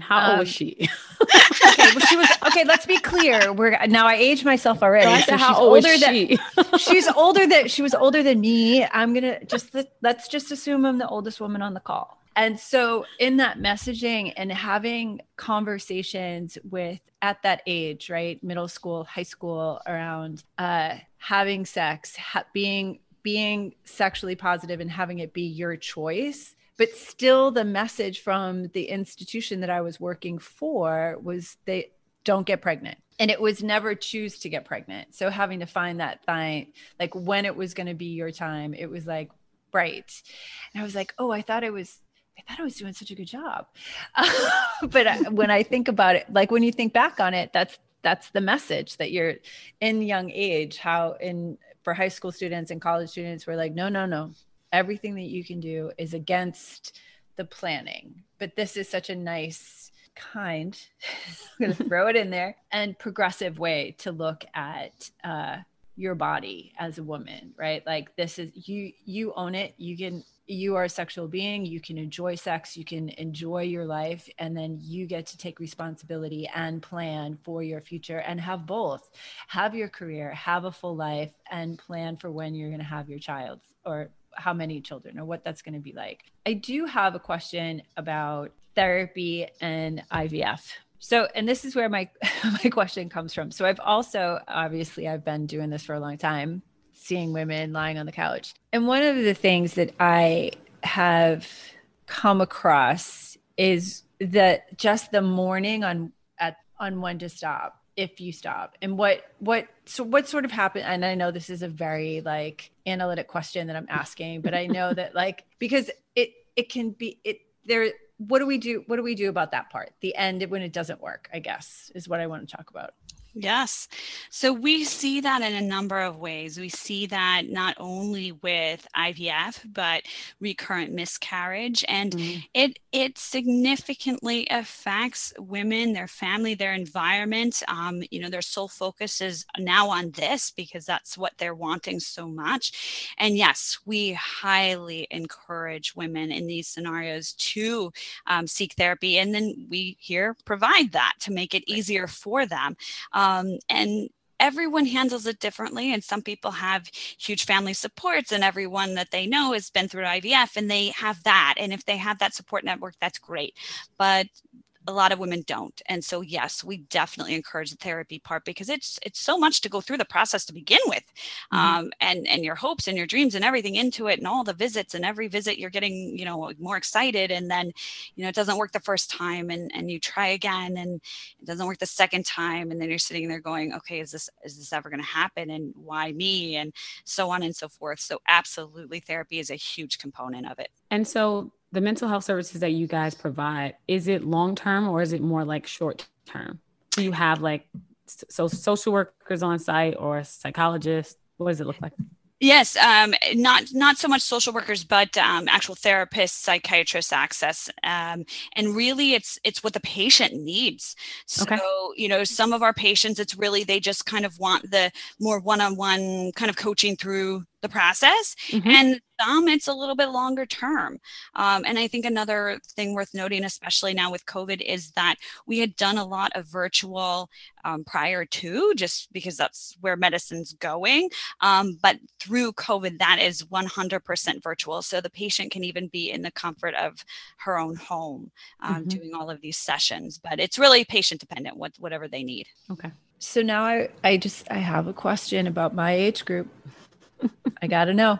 how um, old was um, she? [LAUGHS] okay, well, she was okay. Let's be clear. We're now I age myself already. So how old older she? Than, [LAUGHS] she's older than she was older than me. I'm gonna just let's just assume I'm the oldest woman on the call. And so, in that messaging and having conversations with at that age, right, middle school, high school, around uh, having sex, ha- being being sexually positive, and having it be your choice. But still, the message from the institution that I was working for was they don't get pregnant and it was never choose to get pregnant so having to find that thing like when it was going to be your time it was like right and i was like oh i thought it was I thought I was doing such a good job. [LAUGHS] but when I think about it, like when you think back on it, that's that's the message that you're in young age. How in for high school students and college students, we're like, no, no, no. Everything that you can do is against the planning. But this is such a nice, kind, [LAUGHS] I'm going [LAUGHS] to throw it in there, and progressive way to look at uh, your body as a woman, right? Like this is you. You own it. You can you are a sexual being, you can enjoy sex, you can enjoy your life, and then you get to take responsibility and plan for your future and have both. Have your career, have a full life, and plan for when you're going to have your child or how many children or what that's going to be like. I do have a question about therapy and IVF. So, and this is where my [LAUGHS] my question comes from. So, I've also obviously I've been doing this for a long time seeing women lying on the couch. And one of the things that I have come across is that just the mourning on at on when to stop if you stop. And what what so what sort of happened and i know this is a very like analytic question that i'm [LAUGHS] asking but i know that like because it it can be it there what do we do what do we do about that part? The end when it doesn't work i guess is what i want to talk about Yes. So we see that in a number of ways. We see that not only with IVF, but recurrent miscarriage. And mm-hmm. it it significantly affects women, their family, their environment. Um, you know, their sole focus is now on this because that's what they're wanting so much. And yes, we highly encourage women in these scenarios to um, seek therapy. And then we here provide that to make it easier for them. Um, Um, and everyone handles it differently and some people have huge family supports and everyone that they know has been through IVF and they have that. And if they have that support network that's great. But a lot of women don't. And so yes we definitely encourage the therapy part because it's it's so much to go through the process to begin with mm-hmm. um, and and your hopes and your dreams and everything into it and all the visits and every visit you're getting you know more excited and then you know it doesn't work the first time and and you try again and it doesn't work the second time and then you're sitting there going okay is this is this ever going to happen? And why me? and so on and so forth. So absolutely therapy is a huge component of it. And so the mental health services that you guys provide, is it long term or is it more like short term? Do you have like so social workers on site or psychologists? What does it look like? Yes, um, not not so much social workers, but um, actual therapists, psychiatrists access, um, and really, it's it's what the patient needs. So okay. you know, some of our patients, it's really they just kind of want the more one-on-one kind of coaching through the process mm-hmm. and some it's a little bit longer term. Um, and i think another thing worth noting especially now with covid is that we had done a lot of virtual um, prior to just because that's where medicine's going. Um, but through covid that is 100% virtual so the patient can even be in the comfort of her own home um, mm-hmm. doing all of these sessions. But it's really patient dependent what, whatever they need. Okay. So now I, I just i have a question about my age group I got to know.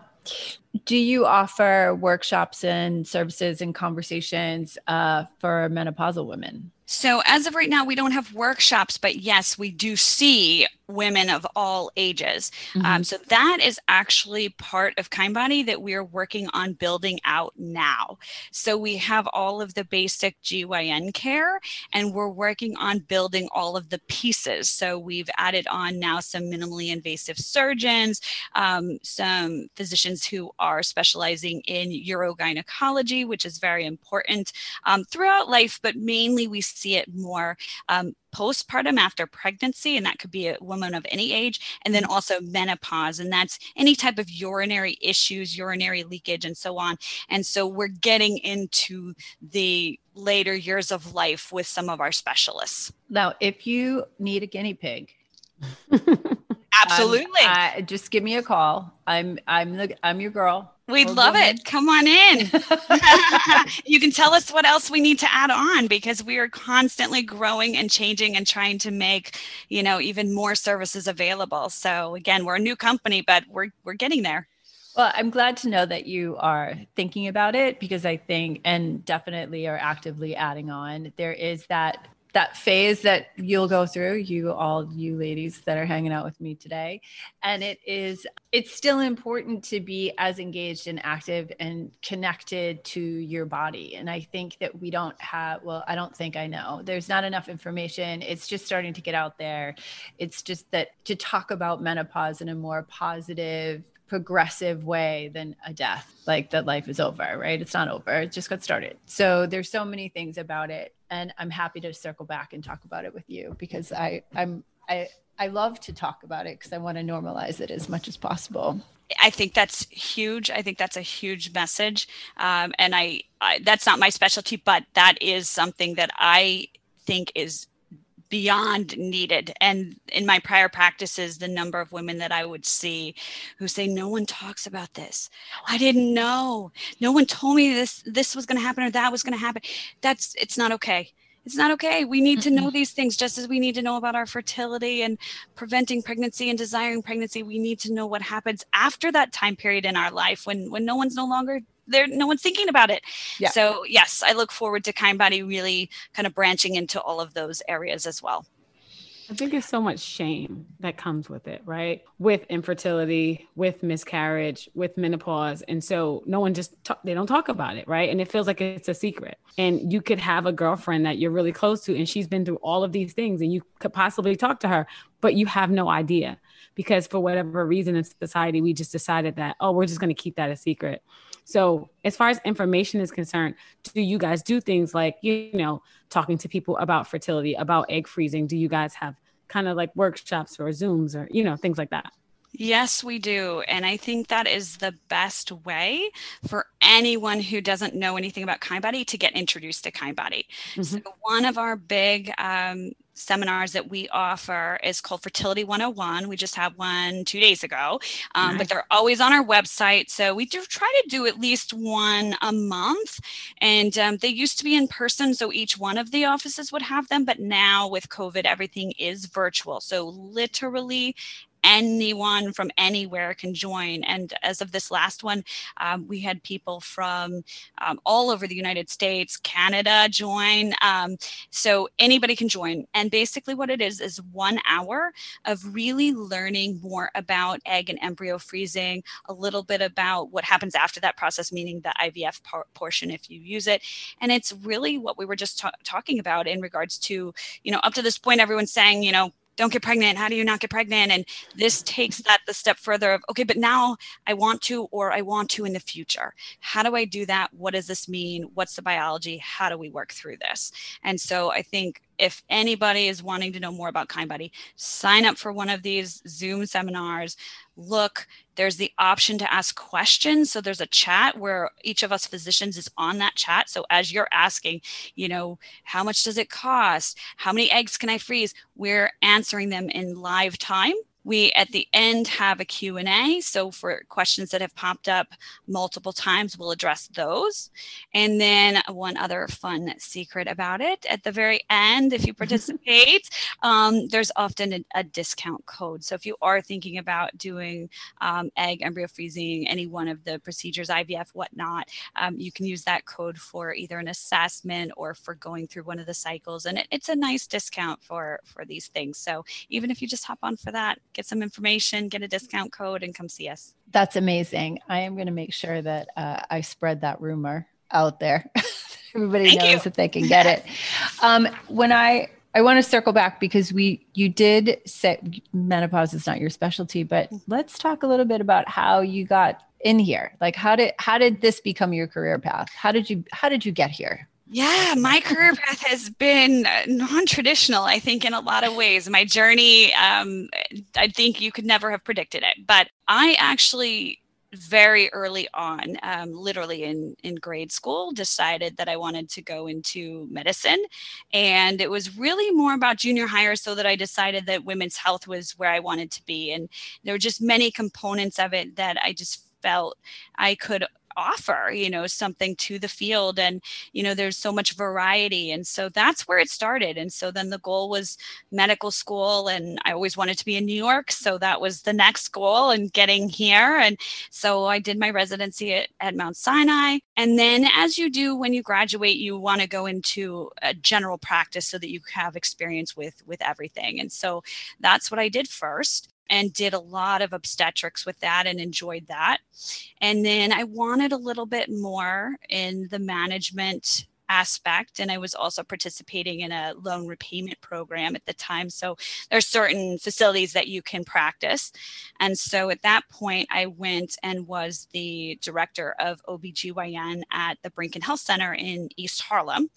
Do you offer workshops and services and conversations uh, for menopausal women? So, as of right now, we don't have workshops, but yes, we do see women of all ages. Mm-hmm. Um, so that is actually part of Kindbody that we are working on building out now. So we have all of the basic GYN care and we're working on building all of the pieces. So we've added on now some minimally invasive surgeons, um, some physicians who are specializing in urogynecology, which is very important um, throughout life, but mainly we see it more um, postpartum after pregnancy, and that could be a woman of any age, and then also menopause, and that's any type of urinary issues, urinary leakage, and so on. And so we're getting into the later years of life with some of our specialists. Now, if you need a guinea pig, [LAUGHS] Absolutely. Um, just give me a call. I'm I'm the I'm your girl. We'd love it. Come on in. [LAUGHS] [LAUGHS] you can tell us what else we need to add on because we are constantly growing and changing and trying to make, you know, even more services available. So again, we're a new company, but we're we're getting there. Well, I'm glad to know that you are thinking about it because I think and definitely are actively adding on. There is that that phase that you'll go through you all you ladies that are hanging out with me today. And it is it's still important to be as engaged and active and connected to your body. And i think that we don't have well i don't think i know. There's not enough information. It's just starting to get out there. It's just that to talk about menopause in a more positive progressive way than a death like that life is over right? It's not over. It just got started. So there's so many things about it and i'm happy to circle back and talk about it with you because i i'm i i love to talk about it because i want to normalize it as much as possible. I think that's huge. I think that's a huge message, um, and I, I that's not my specialty, but that is something that I think is beyond needed. And in my prior practices, the number of women that I would see who say, "No one talks about this. I didn't know. No one told me this. This was going to happen or that was going to happen." That's it's not okay. It's not okay. We need to know these things just as we need to know about our fertility and preventing pregnancy and desiring pregnancy. We need to know what happens after that time period in our life when when no one's no longer there no one's thinking about it yeah. so yes i look forward to Kindbody really kind of branching into all of those areas as well I think it's so much shame that comes with it, right? With infertility, with miscarriage, with menopause. And so no one just, talk, they don't talk about it, right? And it feels like it's a secret. And you could have a girlfriend that you're really close to, and she's been through all of these things, and you could possibly talk to her, but you have no idea because for whatever reason in society, we just decided that, oh, we're just going to keep that a secret. So, as far as information is concerned, do you guys do things like, you know, talking to people about fertility, about egg freezing? Do you guys have kind of like workshops or Zooms or, you know, things like that? Yes, we do. And I think that is the best way for anyone who doesn't know anything about Kindbody to get introduced to Kindbody. Mm-hmm. So, one of our big um, seminars that we offer is called Fertility 101. We just had one two days ago, um, nice. but they're always on our website. So we do try to do at least one a month. And um, they used to be in person, so each one of the offices would have them. But now with COVID, everything is virtual. So literally anyone from anywhere can join. And as of this last one, um, we had people from um, all over the United States, Canada join. Um, so anybody can join. And basically, what it is is one hour of really learning more about egg and embryo freezing, a little bit about what happens after that process, meaning the IVF por- portion if you use it. And it's really what we were just ta- talking about in regards to, you know, up to this point, everyone's saying, you know, don't get pregnant. How do you not get pregnant? And this takes that the step further of okay but now i want to or i want to in the future. How do i do that? What does this mean? What's the biology? How do we work through this? And so i think if anybody is wanting to know more about Kind kindbody sign up for one of these zoom seminars. Look there's the option to ask questions. So there's a chat where each of us physicians is on that chat. So as you're asking you know how much does it cost? How many eggs can i freeze? We're answering them in live time we at the end have a q&a so for questions that have popped up multiple times we'll address those. And then one other fun secret about it. At the very end if you participate um, there's often a, a, discount code. So if you are thinking about doing um, egg embryo freezing any one of the procedures ivf whatnot um, you can use that code for either an assessment or for going through one of the cycles. And it, it's a nice discount for for these things. So even if you just hop on for that get some information get a discount code and come see us that's amazing i am going to make sure that uh, i spread that rumor out there [LAUGHS] everybody Thank knows you. that they can get it [LAUGHS] um, when i I want to circle back because we you did say menopause is not your specialty, but mm-hmm. let's talk a little bit about how you got in here. Like how did how did this become your career path? How did you how did you get here? Yeah, my career path has been uh, non-traditional. I think in a lot of ways, my journey. Um, I think you could never have predicted it, but I actually very early on, um, literally in, in grade school, decided that I wanted to go into medicine. And it was really more about junior hire, so that I decided that women's health was where I wanted to be. And there were just many components of it that I just felt I could offer you know something to the field and you know there's so much variety. And so that's where it started. And so then the goal was medical school and i always wanted to be in new york. So that was the next goal and getting here. And so i did my residency at, at mount sinai. And then as you do when you graduate you want to go into a general practice so that you have experience with with everything. And so that's what i did first and did a lot of obstetrics with that and enjoyed that. And then I wanted a little bit more in the management aspect and i was also participating in a loan repayment program at the time. So there's certain facilities that you can practice. And so at that point i went and was the director of obgyn at the Boriken health center in east harlem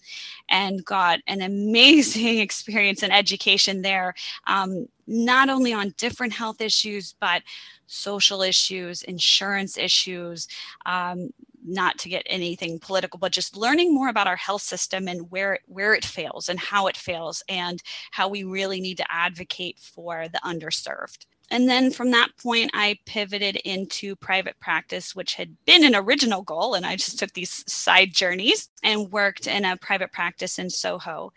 and got an [LAUGHS] amazing experience and education there. Um, not only on different health issues but social issues insurance issues um, not to get anything political, but just learning more about our health system and where where it fails and how it fails and how we really need to advocate for the underserved. And then from that point, I pivoted into private practice, which had been an original goal. And I just took these side journeys and worked in a private practice in Soho.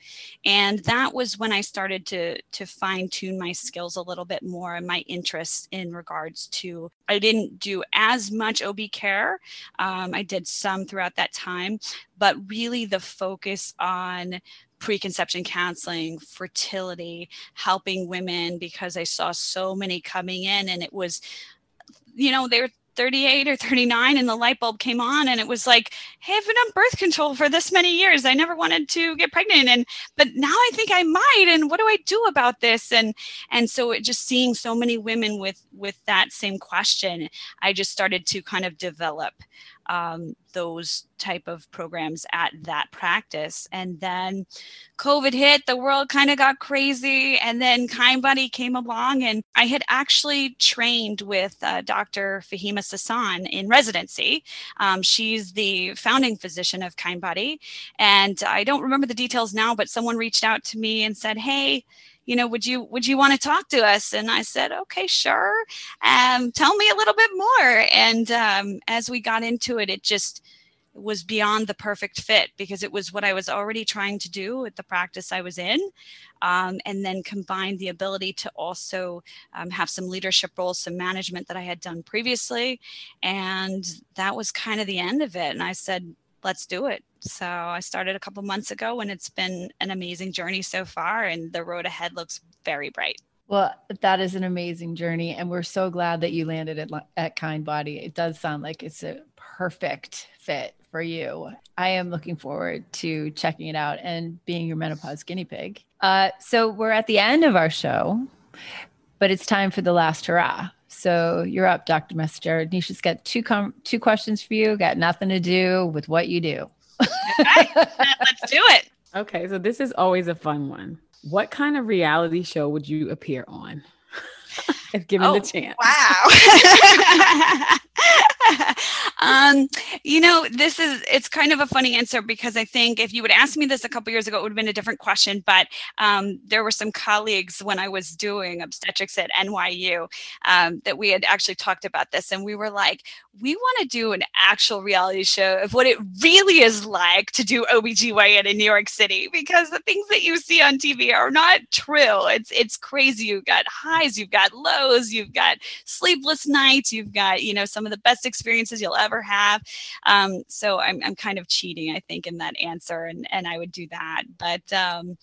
And that was when I started to, to fine tune my skills a little bit more and my interests in regards to, I didn't do as much OB care. Um, I did some throughout that time, but really the focus on preconception counseling, fertility, helping women because I saw so many coming in and it was, you know, they're 38 or 39 and the light bulb came on and it was like hey i've been on birth control for this many years. I never wanted to get pregnant and but now i think i might and what do i do about this? And and so it just seeing so many women with with that same question i just started to kind of develop um, those type of programs at that practice. And then COVID hit, the world kind of got crazy. And then Kindbody came along, and I had actually trained with uh, Dr. Fahimeh Sasan in residency. Um, she's the founding physician of Kindbody. And I don't remember the details now, but someone reached out to me and said, Hey, you know, would you would you want to talk to us? And I said, okay, sure. Um, tell me a little bit more. And um, as we got into it, it just was beyond the perfect fit because it was what I was already trying to do with the practice I was in. Um, and then combined the ability to also um, have some leadership roles, some management that I had done previously. And that was kind of the end of it. And I said, let's do it. So I started a couple months ago and it's been an amazing journey so far and the road ahead looks very bright. Well, that is an amazing journey and we're so glad that you landed at, at Kindbody. It does sound like it's a perfect fit for you. I am looking forward to checking it out and being your menopause guinea pig. Uh, so we're at the end of our show, but it's time for the last hurrah. So you're up, Dr. Messenger. Nisha's got two com- two questions for you. Got nothing to do with what you do. okay, [LAUGHS] let's do it. Okay, so this is always a fun one. What kind of reality show would you appear on [LAUGHS] if given oh, the chance? Wow. [LAUGHS] [LAUGHS] um, You know, this is it's kind of a funny answer because I think if you would ask me this a couple years ago, it would have been a different question. But um, there were some colleagues when I was doing obstetrics at NYU um, that we had actually talked about this, and we were like, we want to do an actual reality show of what it really is like to do OBGYN in New York City because the things that you see on TV are not true. It's it's crazy. You've got highs, you've got lows, you've got sleepless nights, you've got, you know, some of the best experiences you'll ever have. Um, so I'm I'm kind of cheating, I think, in that answer and and I would do that. But um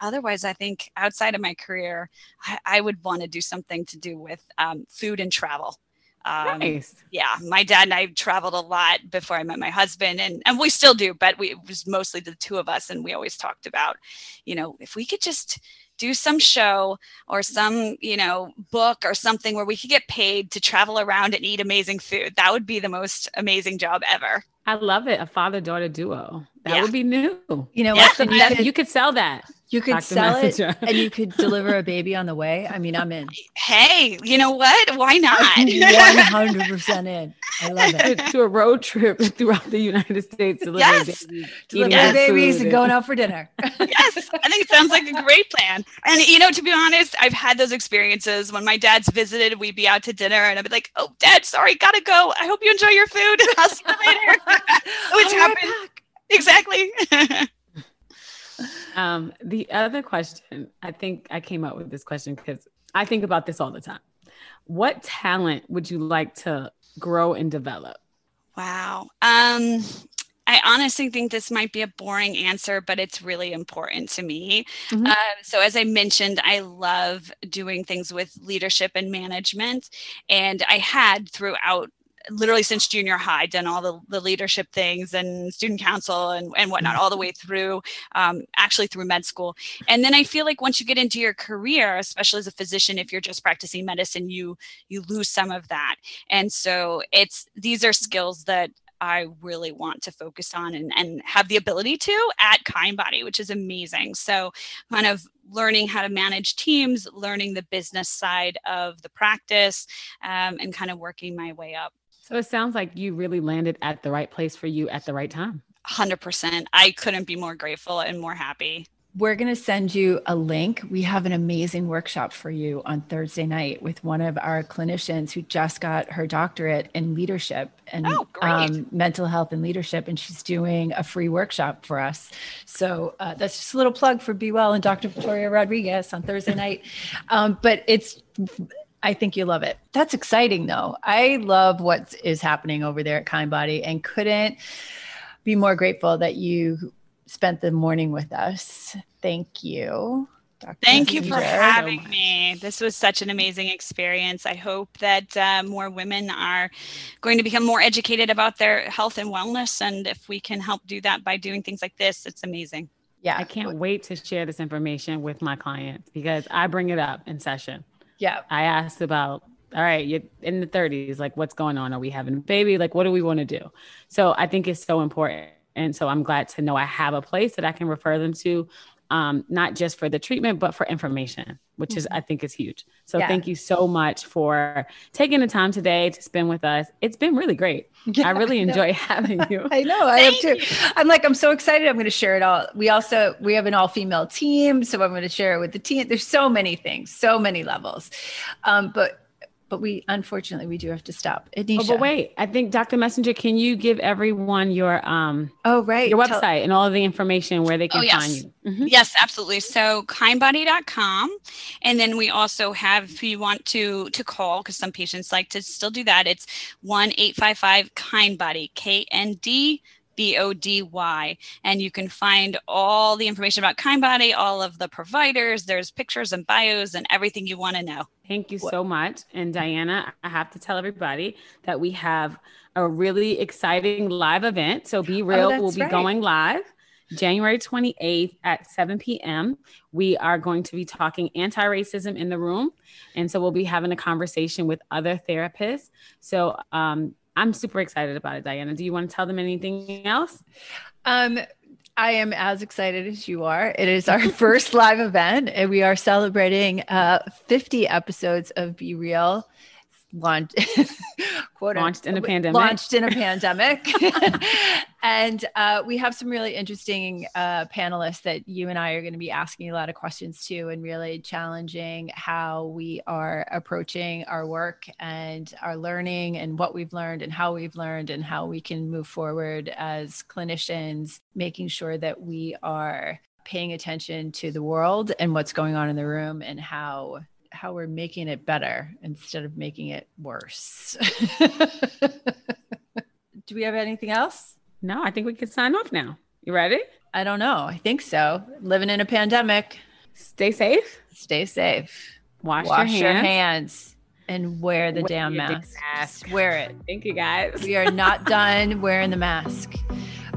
otherwise I think outside of my career, I, I would want to do something to do with um, food and travel. Um, nice. Yeah, my dad and I traveled a lot before I met my husband, and and we still do, but we it was mostly the two of us, and we always talked about, you know, if we could just do some show or some you know book or something where we could get paid to travel around and eat amazing food that would be the most amazing job ever I love it. A father daughter duo. That Yeah. would be new. You know Yeah. what? You could, you could sell that. you could Dr. sell it and you could deliver a baby on the way. I mean, I'm in. hey you know what why not 100% in. I love to, it. [LAUGHS] to a road trip throughout the United States. delivering Yes. babies, Deliver eating good babies and going out for dinner. [LAUGHS] yes i think it sounds like a great plan and you know to be honest i've had those experiences when my dad's visited we'd be out to dinner and i'd be like oh dad sorry gotta go i hope you enjoy your food i'll see you later [LAUGHS] which I'll be right happened back. Exactly [LAUGHS] Um, the other question, I think I came up with this question because I think about this all the time. What talent would you like to grow and develop? Wow. Um, I honestly think this might be a boring answer, but it's really important to me. Mhm. Uh, so, as I mentioned, I love doing things with leadership and management. And I had throughout literally since junior high done all the, the leadership things and student council and, and whatnot all the way through um, actually through med school and then i feel like once you get into your career especially as a physician if you're just practicing medicine you you lose some of that and so it's these are skills that I really want to focus on and, and have the ability to at Kindbody, which is amazing. So, kind of learning how to manage teams, learning the business side of the practice, um, and kind of working my way up. So it sounds like you really landed at the right place for you at the right time. 100%. I couldn't be more grateful and more happy. We're going to send you a link. We have an amazing workshop for you on Thursday night with one of our clinicians who just got her doctorate in leadership and Oh, um, mental health and leadership. And she's doing a free workshop for us. So uh, that's just a little plug for Be Well and Dr. Victoria Rodriguez on Thursday night. Um, but it's, I think you love it. That's exciting though. I love what is happening over there at Kindbody and couldn't be more grateful that you spent the morning with us. Thank you. Dr. Thank you for Messenger. having me. This was such an amazing experience. I hope that uh, more women are going to become more educated about their health and wellness. And if we can help do that by doing things like this, it's amazing. Yeah. I can't wait to share this information with my clients because I bring it up in session. Yeah. I asked about, all right, you're in the 30s, like what's going on? Are we having a baby? Like, what do we want to do? So I think it's so important. And so I'm glad to know I have a place that I can refer them to, um, not just for the treatment, but for information, which is, I think, is huge. So Yeah. thank you so much for taking the time today to spend with us. It's been really great. I really know. enjoy [LAUGHS] having you. [LAUGHS] I know. I have too. I'm like, I'm so excited. I'm going to share it all. We also we have an all female team, so I'm going to share it with the team. There's so many things, so many levels, um, but but we unfortunately we do have to stop. Anisha. Oh, but wait, I think Dr. Messenger, can you give everyone your um Oh right. your Tell- website and all of the information where they can Oh, yes. find you? Mhm. Yes, absolutely. So kindbody.com. And then we also have, if you want to to call, because some patients like to still do that, it's 1-855 kindbody, K-N-D B-O-D-Y. And you can find all the information about Kindbody, all of the providers. There's pictures and bios and everything you want to know. Thank you so much. And Diana, I have to tell everybody that we have a really exciting live event. So Be Real will Oh, that's be right. going live January 28th at 7 p.m. We are going to be talking anti racism in the room. And so we'll be having a conversation with other therapists. So um, I'm super excited about it, Diana. Do you want to tell them anything else? Um, I am as excited as you are. It is our [LAUGHS] first live event, and we are celebrating uh, 50 episodes of Be Real. Launched [LAUGHS] quote launched in a pandemic. launched in a pandemic. [LAUGHS] [LAUGHS] And uh, we have some really interesting uh, panelists that you and i are going to be asking a lot of questions to and really challenging how we are approaching our work and our learning and what we've learned and how we've learned and how we can move forward as clinicians making sure that we are paying attention to the world and what's going on in the room and how how we're making it better instead of making it worse. [LAUGHS] Do we have anything else? No, I think we can sign off now. You ready? I don't know. I think so. Living in a pandemic. Stay safe. Stay safe. Wash, Wash your, hands. your hands and wear the Wear damn damn mask. mask. Wear it. Thank you guys. We are not [LAUGHS] done wearing the mask.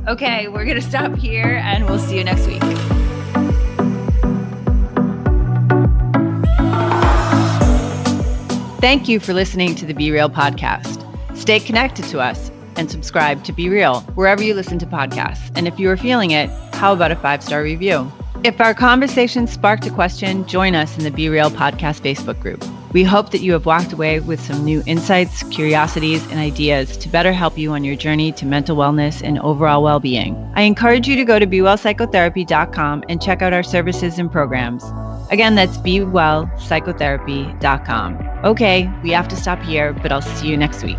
Okay, we're going to stop here and we'll see you next week. Thank you for listening to the Be Real podcast. Stay connected to us and subscribe to Be Real wherever you listen to podcasts. And if you are feeling it, how about a five star review? If our conversation sparked a question, join us in the Be Real podcast Facebook group. We hope that you have walked away with some new insights, curiosities, and ideas to better help you on your journey to mental wellness and overall well being. I encourage you to go to BeWellPsychotherapy.com and check out our services and programs. Again, that's BeWellPsychotherapy.com. Okay, we have to stop here, but I'll see you next week.